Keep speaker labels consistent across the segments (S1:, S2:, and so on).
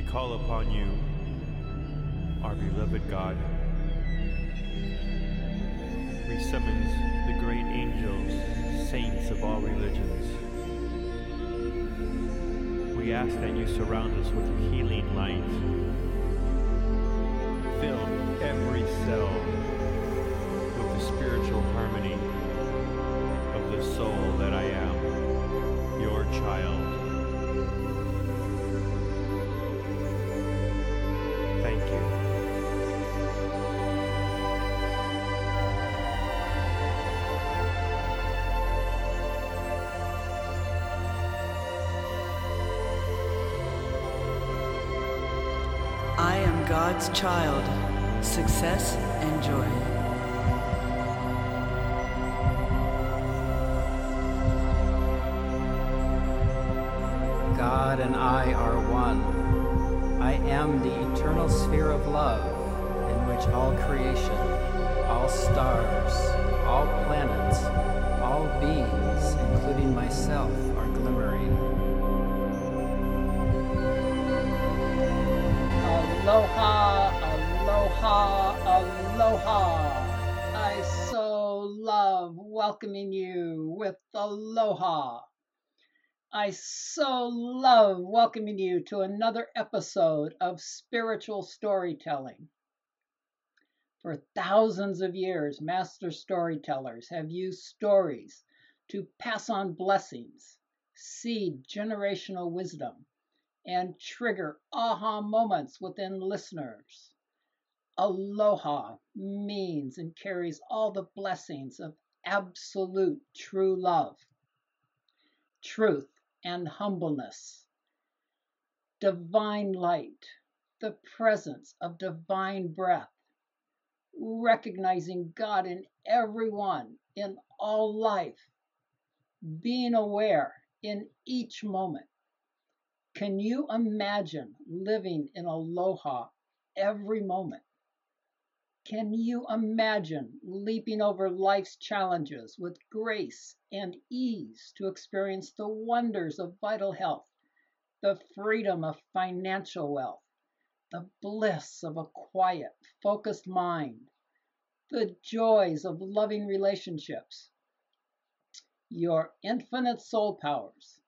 S1: We call upon you, our beloved God. We summons the great angels, saints of all religions. We ask that you surround us with healing light. Fill every cell with the spiritual harmony of the soul that I am, your child.
S2: God's child. Success and joy.
S3: God and I are one. I am the eternal sphere of love in which all creation, all stars, all planets, all beings, including myself,
S4: Aloha, aloha, aloha. I so love welcoming you with aloha. I so love welcoming you to another episode of Spiritual Storytelling. For thousands of years, master storytellers have used stories to pass on blessings, seed generational wisdom, and trigger aha moments within listeners. Aloha means and carries all the blessings of absolute true love, truth, and humbleness, divine light, the presence of divine breath, recognizing God in everyone, in all life, being aware in each moment. Can you imagine living in aloha every moment? Can you imagine leaping over life's challenges with grace and ease to experience the wonders of vital health, the freedom of financial wealth, the bliss of a quiet, focused mind, the joys of loving relationships, your infinite soul powers,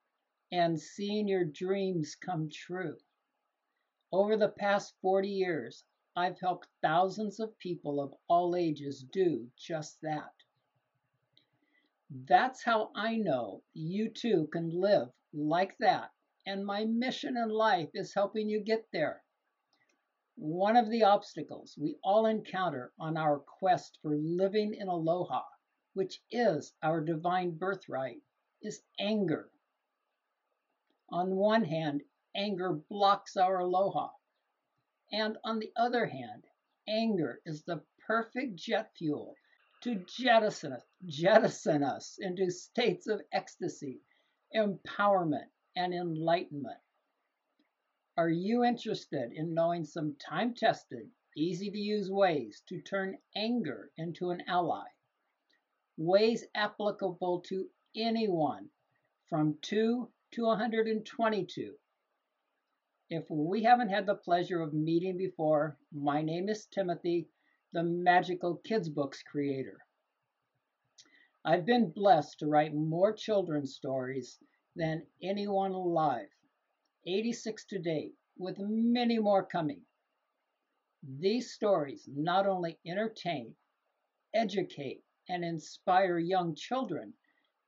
S4: and seeing your dreams come true? Over the past 40 years, I've helped thousands of people of all ages do just that. That's how I know you too can live like that, and my mission in life is helping you get there. One of the obstacles we all encounter on our quest for living in aloha, which is our divine birthright, is anger. On one hand, anger blocks our aloha. And on the other hand, anger is the perfect jet fuel to jettison us, jettison us into states of ecstasy, empowerment, and enlightenment. Are you interested in knowing some time tested, easy to use ways to turn anger into an ally? Ways applicable to anyone from 2 to 122 if we haven't had the pleasure of meeting before, my name is Timothy, the Magical Kids Books creator. I've been blessed to write more children's stories than anyone alive, 86 to date, with many more coming. These stories not only entertain, educate, and inspire young children,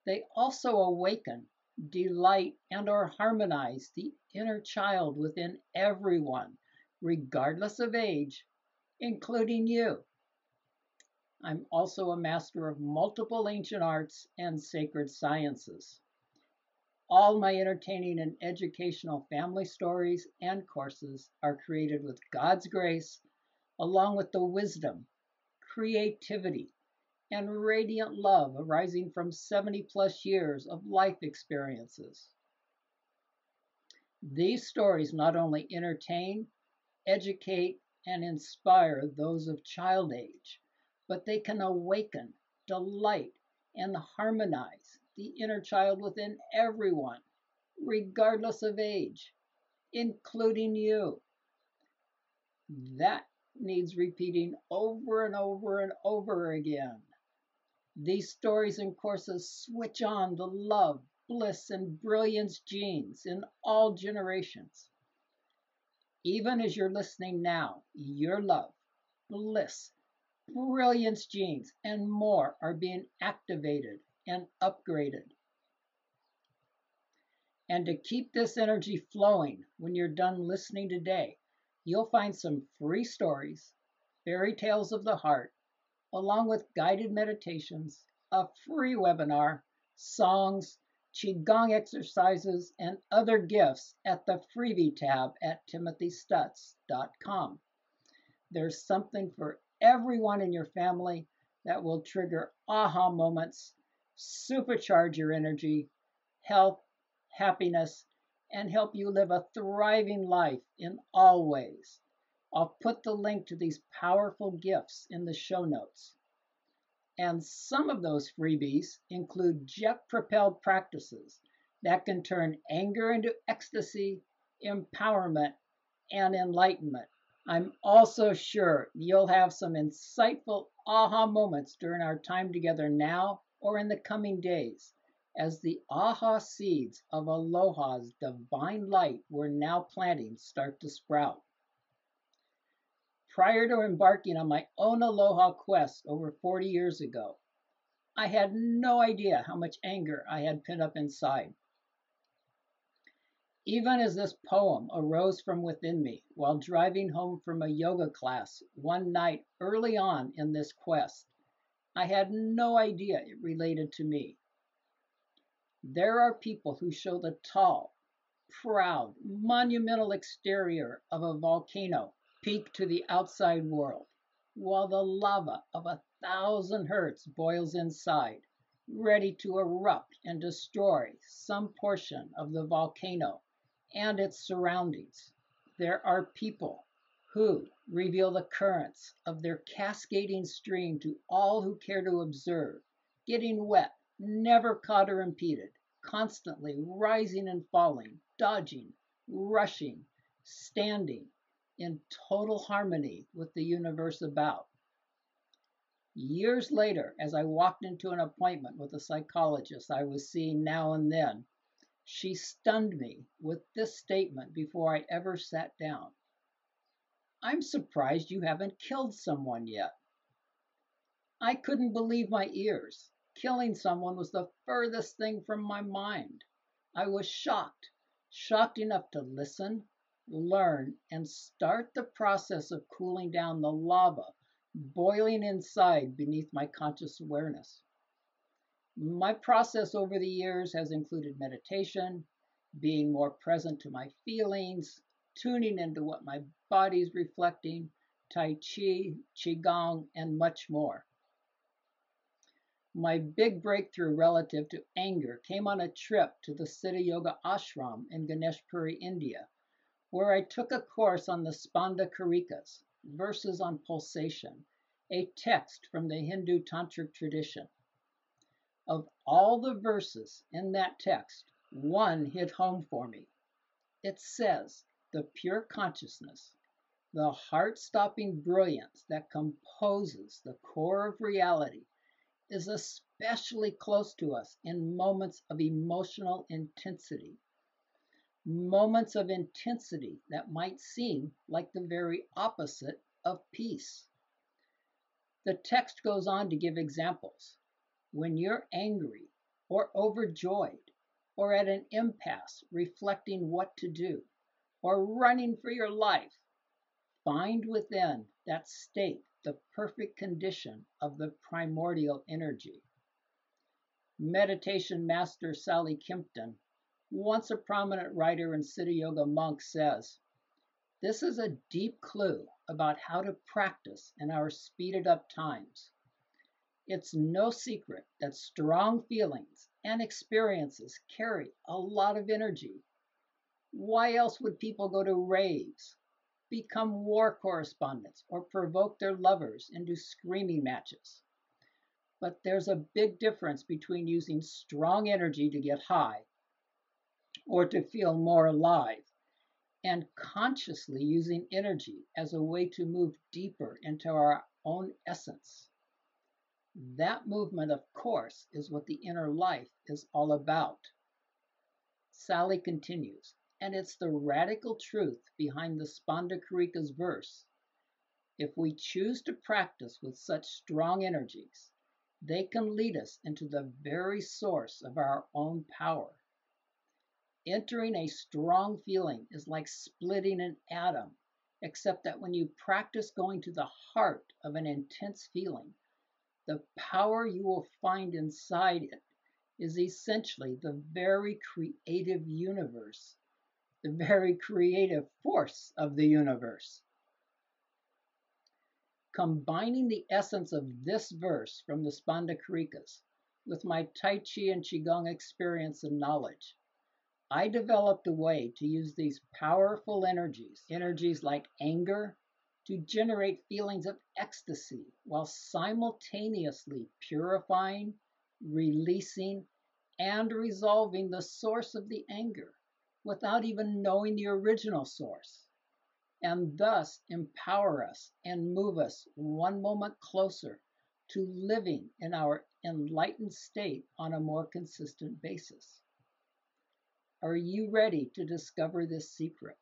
S4: they also awaken delight and or harmonize the inner child within everyone regardless of age including you. I'm also a master of multiple ancient arts and sacred sciences. All my entertaining and educational family stories and courses are created with god's grace along with the wisdom creativity and radiant love arising from 70 plus years of life experiences. These stories not only entertain, educate, and inspire those of child age, but they can awaken, delight, and harmonize the inner child within everyone, regardless of age, including you. That needs repeating over and over and over again. These stories and courses switch on the love, bliss, and brilliance genes in all generations. Even as you're listening now, your love, bliss, brilliance genes, and more are being activated and upgraded. And to keep this energy flowing when you're done listening today, you'll find some free stories, fairy tales of the heart, along with guided meditations, a free webinar, songs, Qigong exercises, and other gifts at the freebie tab at timothystuts.com. There's something for everyone in your family that will trigger aha moments, supercharge your energy, health, happiness, and help you live a thriving life in all ways. I'll put the link to these powerful gifts in the show notes. And some of those freebies include jet propelled practices that can turn anger into ecstasy, empowerment, and enlightenment. I'm also sure you'll have some insightful aha moments during our time together now or in the coming days as the aha seeds of Aloha's divine light we're now planting start to sprout. Prior to embarking on my own Aloha quest over 40 years ago, I had no idea how much anger I had pent up inside. Even as this poem arose from within me while driving home from a yoga class one night early on in this quest, I had no idea it related to me. There are people who show the tall, proud, monumental exterior of a volcano peak to the outside world, while the lava of a thousand hurts boils inside, ready to erupt and destroy some portion of the volcano and its surroundings. There are people who reveal the currents of their cascading stream to all who care to observe, getting wet never caught or impeded, constantly rising and falling, dodging, rushing, standing in total harmony with the universe about. Years later, as I walked into an appointment with a psychologist I was seeing now and then, she stunned me with this statement before I ever sat down. I'm surprised you haven't killed someone yet. I couldn't believe my ears. Killing someone was the furthest thing from my mind. I was shocked, shocked enough to listen, learn, and start the process of cooling down the lava boiling inside beneath my conscious awareness. My process over the years has included meditation, being more present to my feelings, tuning into what my body's reflecting, Tai Chi, Qigong, and much more. My big breakthrough relative to anger came on a trip to the Siddha Yoga Ashram in Ganeshpuri, India, where I took a course on the Spanda Karikas, verses on pulsation, a text from the Hindu Tantric tradition. Of all the verses in that text, one hit home for me. It says, the pure consciousness, the heart stopping brilliance that composes the core of reality, is especially close to us in moments of emotional intensity. Moments of intensity that might seem like the very opposite of peace. The text goes on to give examples. When you're angry or overjoyed, or at an impasse reflecting what to do, or running for your life, find within that state the perfect condition of the primordial energy. Meditation master Sally Kempton, once a prominent writer and Siddha Yoga monk, says this is a deep clue about how to practice in our speeded up times. It's no secret that strong feelings and experiences carry a lot of energy. Why else would people go to raves, become war correspondents, or provoke their lovers into screaming matches? But there's a big difference between using strong energy to get high or to feel more alive and consciously using energy as a way to move deeper into our own essence. That movement, of course, is what the inner life is all about. Sally continues, and it's the radical truth behind the Spanda Karika's verse. If we choose to practice with such strong energies, they can lead us into the very source of our own power. Entering a strong feeling is like splitting an atom, except that when you practice going to the heart of an intense feeling, the power you will find inside it is essentially the very creative universe, the very creative force of the universe. Combining the essence of this verse from the Spanda Karikas with my Tai Chi and Qigong experience and knowledge, I developed a way to use these powerful energies, energies like anger, to generate feelings of ecstasy while simultaneously purifying, releasing, and resolving the source of the anger without even knowing the original source, and thus empower us and move us one moment closer to living in our enlightened state on a more consistent basis. Are you ready to discover this secret?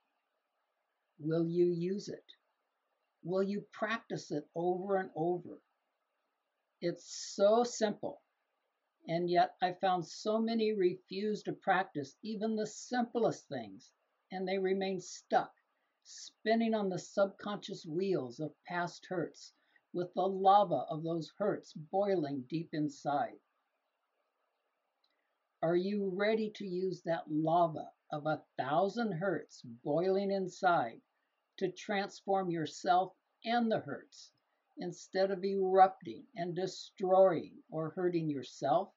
S4: Will you use it? Will you practice it over and over? It's so simple, and yet I found so many refuse to practice even the simplest things, and they remain stuck, spinning on the subconscious wheels of past hurts, with the lava of those hurts boiling deep inside. Are you ready to use that lava of a thousand hurts boiling inside to transform yourself and the hurts instead of erupting and destroying or hurting yourself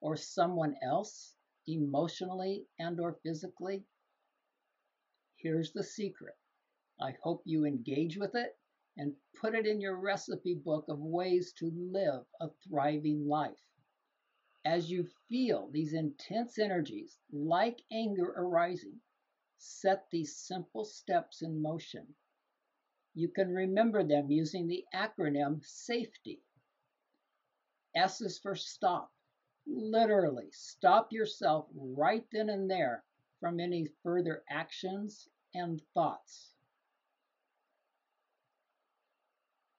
S4: or someone else emotionally and or physically? Here's the secret. I hope you engage with it and put it in your recipe book of ways to live a thriving life. As you feel these intense energies, like anger arising, set these simple steps in motion. You can remember them using the acronym SAFETY. S is for stop. Literally, stop yourself right then and there from any further actions and thoughts.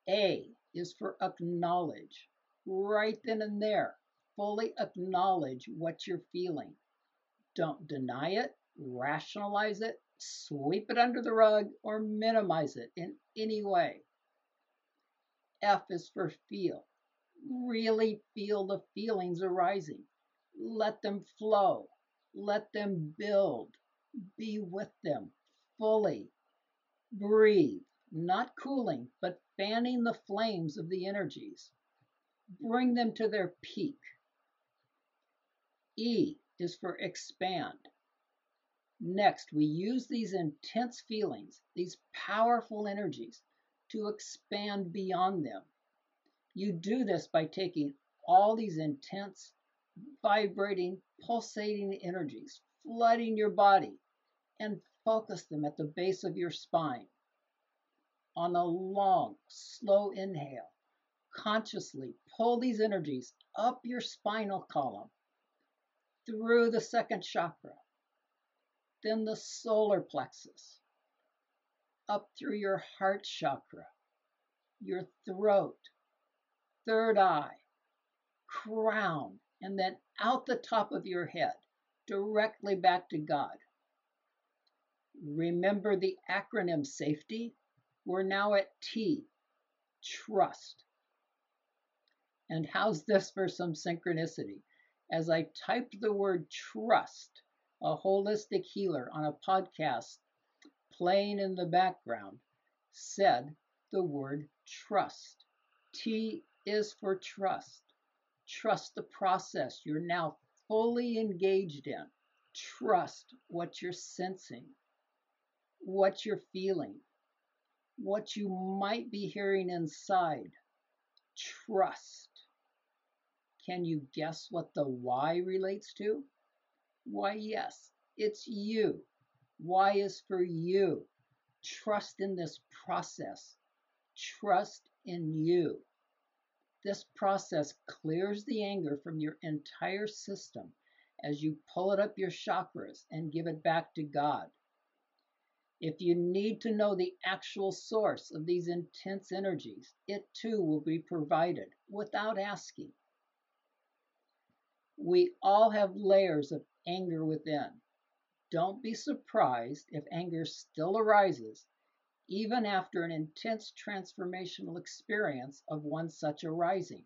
S4: A is for acknowledge. Right then and there, fully acknowledge what you're feeling. Don't deny it, rationalize it, sweep it under the rug, or minimize it in any way. F is for feel. Really feel the feelings arising. Let them flow. Let them build. Be with them fully. Breathe, not cooling, but fanning the flames of the energies. Bring them to their peak. E is for expand. Next, we use these intense feelings, these powerful energies, to expand beyond them. You do this by taking all these intense, vibrating, pulsating energies, flooding your body, and focus them at the base of your spine. On a long, slow inhale, consciously pull these energies up your spinal column through the second chakra, then the solar plexus, up through your heart chakra, your throat, third eye, crown, and then out the top of your head, directly back to God. Remember the acronym SAFETY? We're now at T, trust. And how's this for some synchronicity? As I typed the word trust, a holistic healer on a podcast playing in the background said the word trust. T is for trust. Trust the process you're now fully engaged in. Trust what you're sensing, what you're feeling, what you might be hearing inside. Trust. Can you guess what the Y relates to? Why, yes, it's you. Y is for you. Trust in this process. Trust in you. This process clears the anger from your entire system as you pull it up your chakras and give it back to God. If you need to know the actual source of these intense energies, it too will be provided without asking. We all have layers of anger within. Don't be surprised if anger still arises even after an intense transformational experience of one such arising.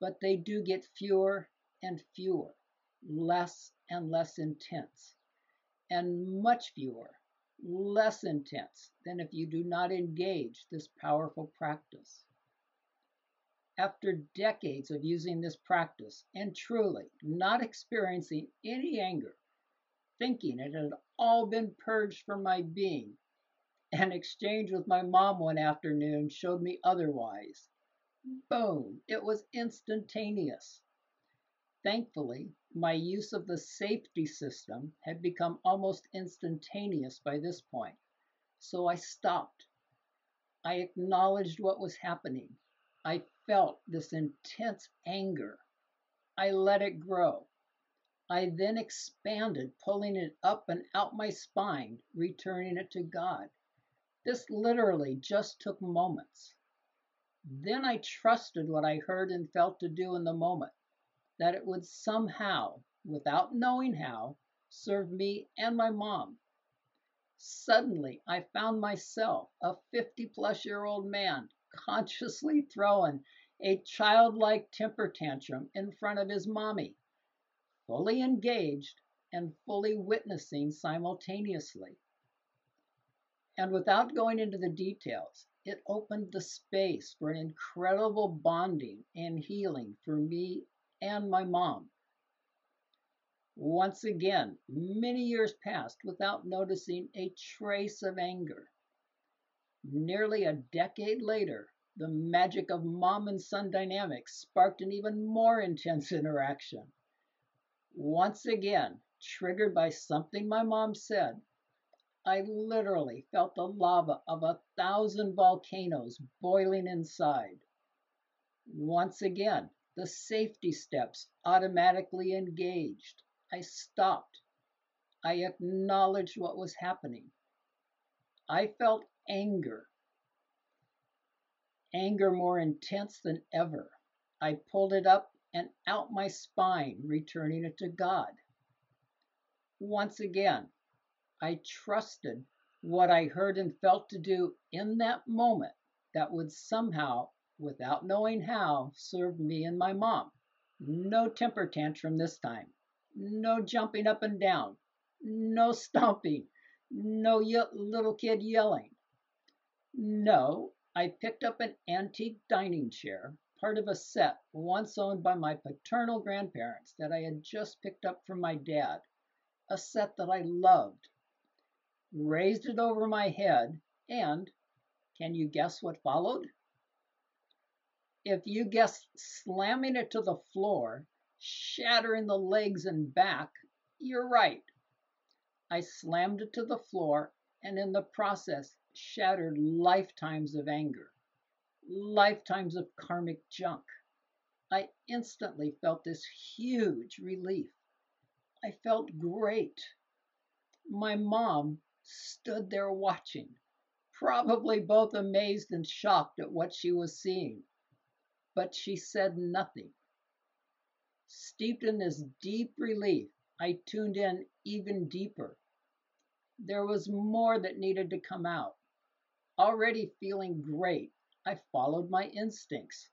S4: But they do get fewer and fewer, less and less intense, and much fewer, less intense than if you do not engage this powerful practice. After decades of using this practice and truly not experiencing any anger, thinking it had all been purged from my being, an exchange with my mom one afternoon showed me otherwise. Boom! It was instantaneous. Thankfully, my use of the safety system had become almost instantaneous by this point, so I stopped. I acknowledged what was happening. I felt this intense anger. I let it grow. I then expanded, pulling it up and out my spine, returning it to God. This literally just took moments. Then I trusted what I heard and felt to do in the moment, that it would somehow, without knowing how, serve me and my mom. Suddenly, I found myself, a 50 plus year old man, consciously throwing a childlike temper tantrum in front of his mommy, fully engaged and fully witnessing simultaneously. And without going into the details, it opened the space for an incredible bonding and healing for me and my mom. Once again, many years passed without noticing a trace of anger. Nearly a decade later, the magic of mom and son dynamics sparked an even more intense interaction. Once again, triggered by something my mom said, I literally felt the lava of a thousand volcanoes boiling inside. Once again, the safety steps automatically engaged. I stopped. I acknowledged what was happening. I felt anger. Anger more intense than ever. I pulled it up and out my spine, returning it to God. Once again, I trusted what I heard and felt to do in that moment that would somehow, without knowing how, serve me and my mom. No temper tantrum this time. No jumping up and down. No stomping. No ye- little kid yelling. No, I picked up an antique dining chair, part of a set once owned by my paternal grandparents that I had just picked up from my dad, a set that I loved, raised it over my head, and can you guess what followed? If you guessed slamming it to the floor, shattering the legs and back, you're right. I slammed it to the floor and in the process shattered lifetimes of anger, lifetimes of karmic junk. I instantly felt this huge relief. I felt great. My mom stood there watching, probably both amazed and shocked at what she was seeing but she said nothing. Steeped in this deep relief, I tuned in even deeper. There was more that needed to come out. Already feeling great, I followed my instincts.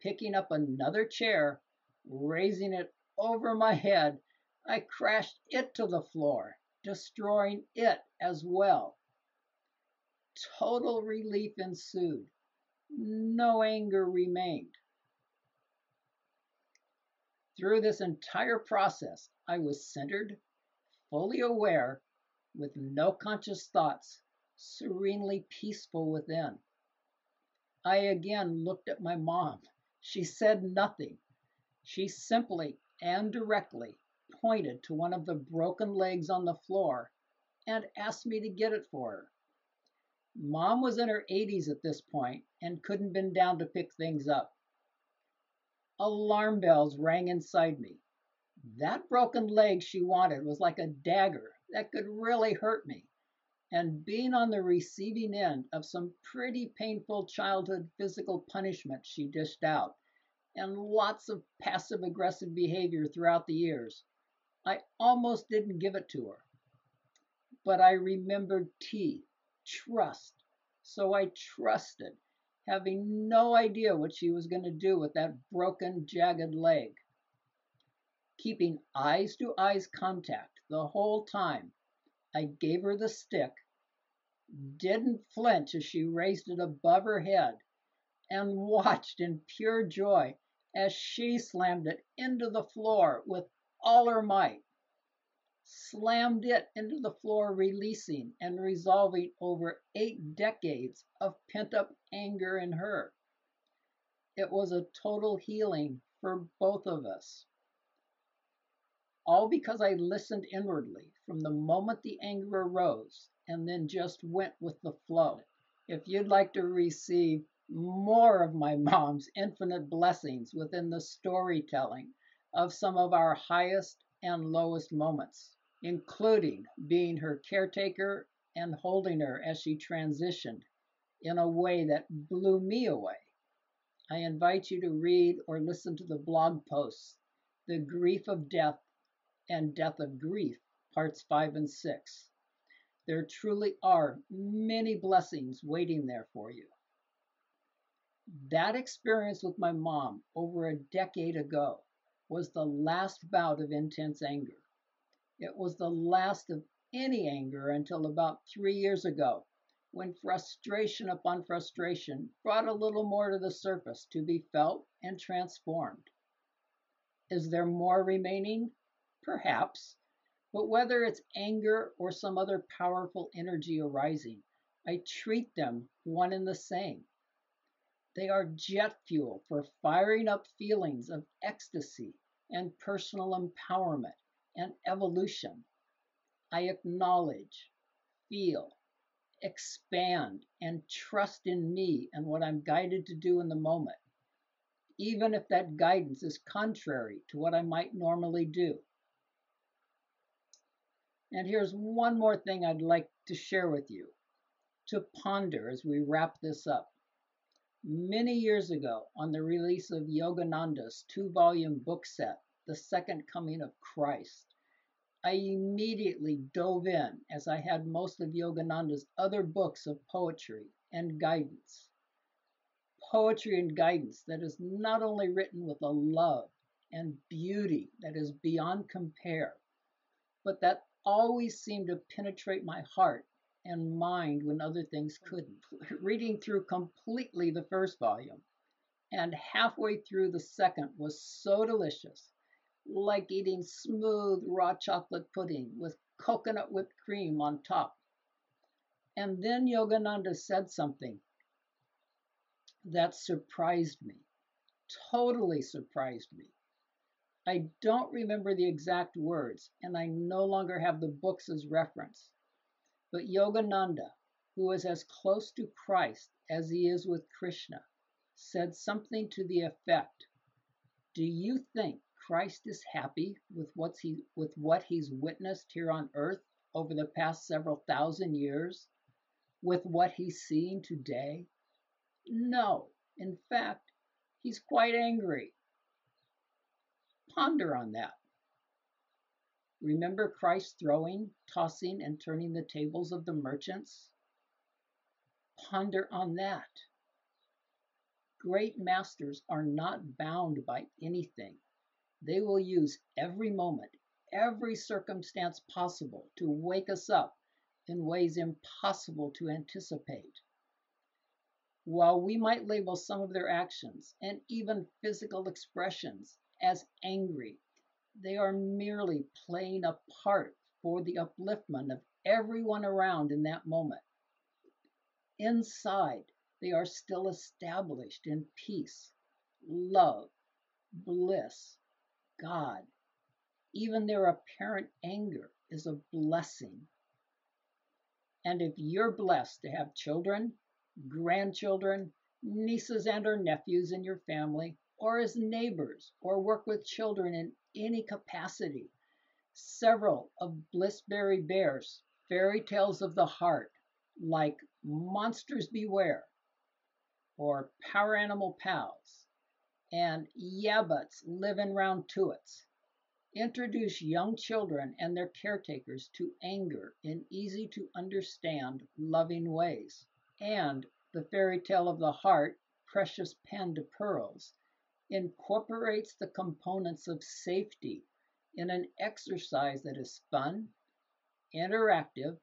S4: Picking up another chair, raising it over my head, I crashed it to the floor, destroying it as well. Total relief ensued no anger remained. Through this entire process, I was centered, fully aware, with no conscious thoughts, serenely peaceful within. I again looked at my mom. She said nothing. She simply and directly pointed to one of the broken legs on the floor and asked me to get it for her. Mom was in her 80s at this point and couldn't bend down to pick things up. Alarm bells rang inside me. That broken leg she wanted was like a dagger that could really hurt me. And being on the receiving end of some pretty painful childhood physical punishment she dished out, and lots of passive aggressive behavior throughout the years, I almost didn't give it to her. But I remembered T, trust. So I trusted, having no idea what she was going to do with that broken, jagged leg. Keeping eyes to eyes contact the whole time, I gave her the stick, didn't flinch as she raised it above her head, and watched in pure joy as she slammed it into the floor with all her might slammed it into the floor, releasing and resolving over eight decades of pent up anger in her. It was a total healing for both of us. All because I listened inwardly from the moment the anger arose and then just went with the flow. If you'd like to receive more of my mom's infinite blessings within the storytelling of some of our highest and lowest moments, including being her caretaker and holding her as she transitioned in a way that blew me away. I invite you to read or listen to the blog posts, The Grief of Death and Death of Grief, parts 5 and 6. There truly are many blessings waiting there for you. That experience with my mom over a decade ago was the last bout of intense anger. It was the last of any anger until about three years ago, when frustration upon frustration brought a little more to the surface to be felt and transformed. Is there more remaining? Perhaps. But whether it's anger or some other powerful energy arising, I treat them one and the same. They are jet fuel for firing up feelings of ecstasy and personal empowerment and evolution. I acknowledge, feel, expand, and trust in me and what I'm guided to do in the moment, even if that guidance is contrary to what I might normally do. And here's one more thing I'd like to share with you to ponder as we wrap this up. Many years ago, on the release of Yogananda's two volume book set, The Second Coming of Christ, I immediately dove in as I had most of Yogananda's other books of poetry and guidance. Poetry and guidance that is not only written with a love and beauty that is beyond compare, but that always seemed to penetrate my heart and mind when other things couldn't. Mm-hmm. Reading through completely the first volume and halfway through the second was so delicious like eating smooth raw chocolate pudding with coconut whipped cream on top. And then Yogananda said something that surprised me, totally surprised me. I don't remember the exact words, and I no longer have the books as reference. But Yogananda, who is as close to Christ as he is with Krishna, said something to the effect Do you think Christ is happy with what's he with what he's witnessed here on earth over the past several thousand years, with what he's seeing today? No, in fact, he's quite angry. Ponder on that. Remember Christ throwing, tossing, and turning the tables of the merchants? Ponder on that. Great masters are not bound by anything. They will use every moment, every circumstance possible to wake us up in ways impossible to anticipate. While we might label some of their actions and even physical expressions as angry, they are merely playing a part for the upliftment of everyone around in that moment. Inside, they are still established in peace, love, bliss, God. Even their apparent anger is a blessing. And if you're blessed to have children, grandchildren, nieces and or nephews in your family, or as neighbors, or work with children in any capacity, several of Blissberry Bear's fairy tales of the heart, like Monsters Beware or Power Animal Pals and Yabbut's Living Round Tuits, introduce young children and their caretakers to anger in easy to understand, loving ways. And the fairy tale of the heart, Precious to Pearls, incorporates the components of safety in an exercise that is fun, interactive,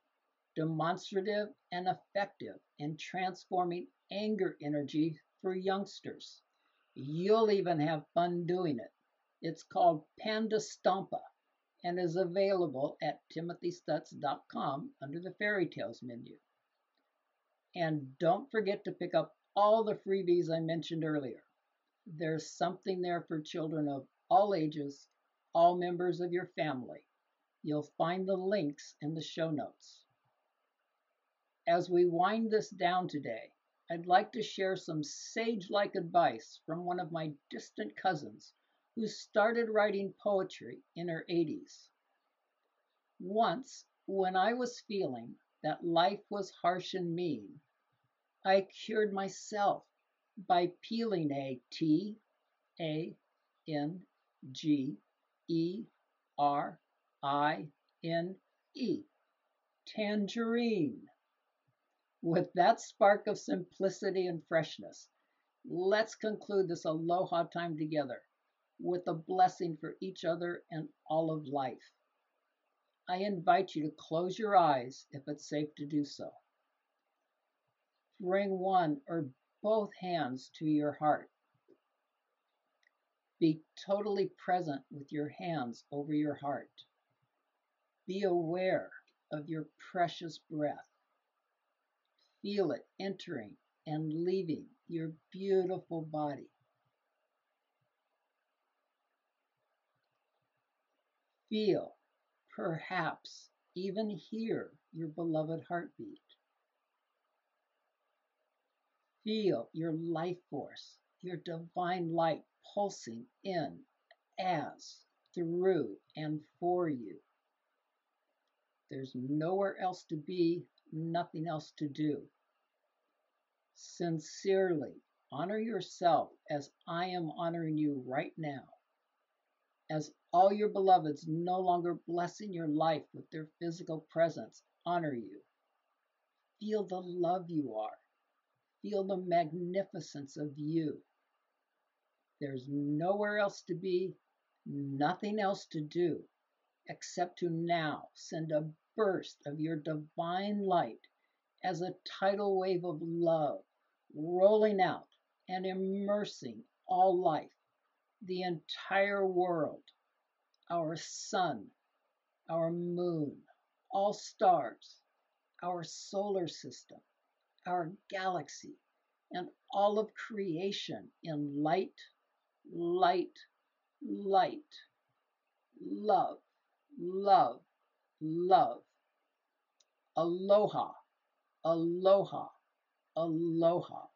S4: demonstrative, and effective in transforming anger energy for youngsters. You'll even have fun doing it. It's called Panda Stompa and is available at timothystuts.com under the Fairy Tales menu. And don't forget to pick up all the freebies I mentioned earlier. There's something there for children of all ages all members of your family. You'll find the links in the show notes. As we wind this down today, I'd like to share some sage like advice from one of my distant cousins who started writing poetry in her 80s. Once, when I was feeling that life was harsh and mean, I cured myself by peeling a T A N G E R I N E. Tangerine. With that spark of simplicity and freshness, let's conclude this aloha time together with a blessing for each other and all of life. I invite you to close your eyes if it's safe to do so. Bring one or both hands to your heart. Be totally present with your hands over your heart. Be aware of your precious breath. Feel it entering and leaving your beautiful body. Feel, perhaps even hear your beloved heartbeat. Feel your life force, your divine light pulsing in, as, through, and for you. There's nowhere else to be, nothing else to do. Sincerely honor yourself as I am honoring you right now. As all your beloveds no longer blessing your life with their physical presence honor you. Feel the love you are. Feel the magnificence of you. There's nowhere else to be, nothing else to do, except to now send a burst of your divine light as a tidal wave of love rolling out and immersing all life, the entire world, our sun, our moon, all stars, our solar system, our galaxy, and all of creation in light light, light, love, love, love. Aloha, aloha, aloha.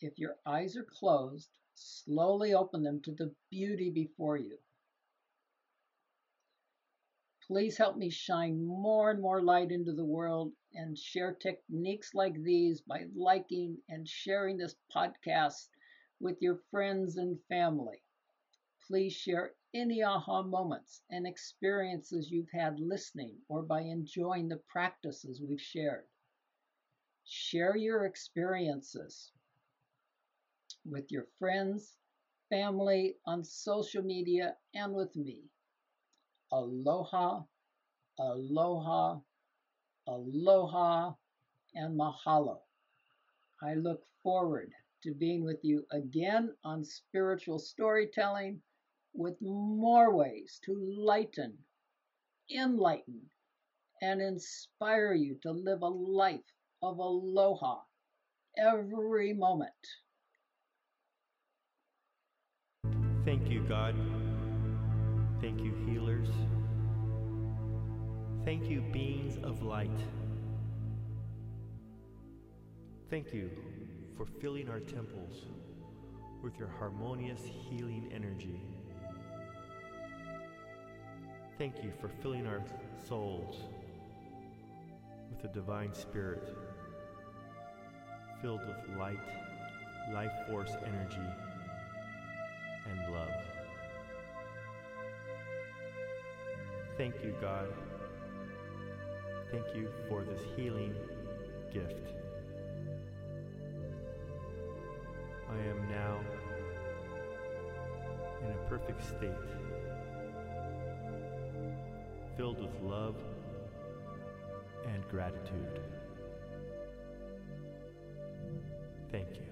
S4: If your eyes are closed, slowly open them to the beauty before you. Please help me shine more and more light into the world and share techniques like these by liking and sharing this podcast with your friends and family. Please share any aha moments and experiences you've had listening or by enjoying the practices we've shared. Share your experiences with your friends, family, on social media, and with me. Aloha, aloha, aloha, and mahalo. I look forward to being with you again on spiritual storytelling with more ways to lighten, enlighten, and inspire you to live a life of aloha every moment.
S1: Thank you, God. Thank you, healers. Thank you, beings of light. Thank you for filling our temples with your harmonious healing energy. Thank you for filling our souls with the divine spirit filled with light, life force energy, and love. Thank you, God. Thank you for this healing gift. I am now in a perfect state, filled with love and gratitude. Thank you.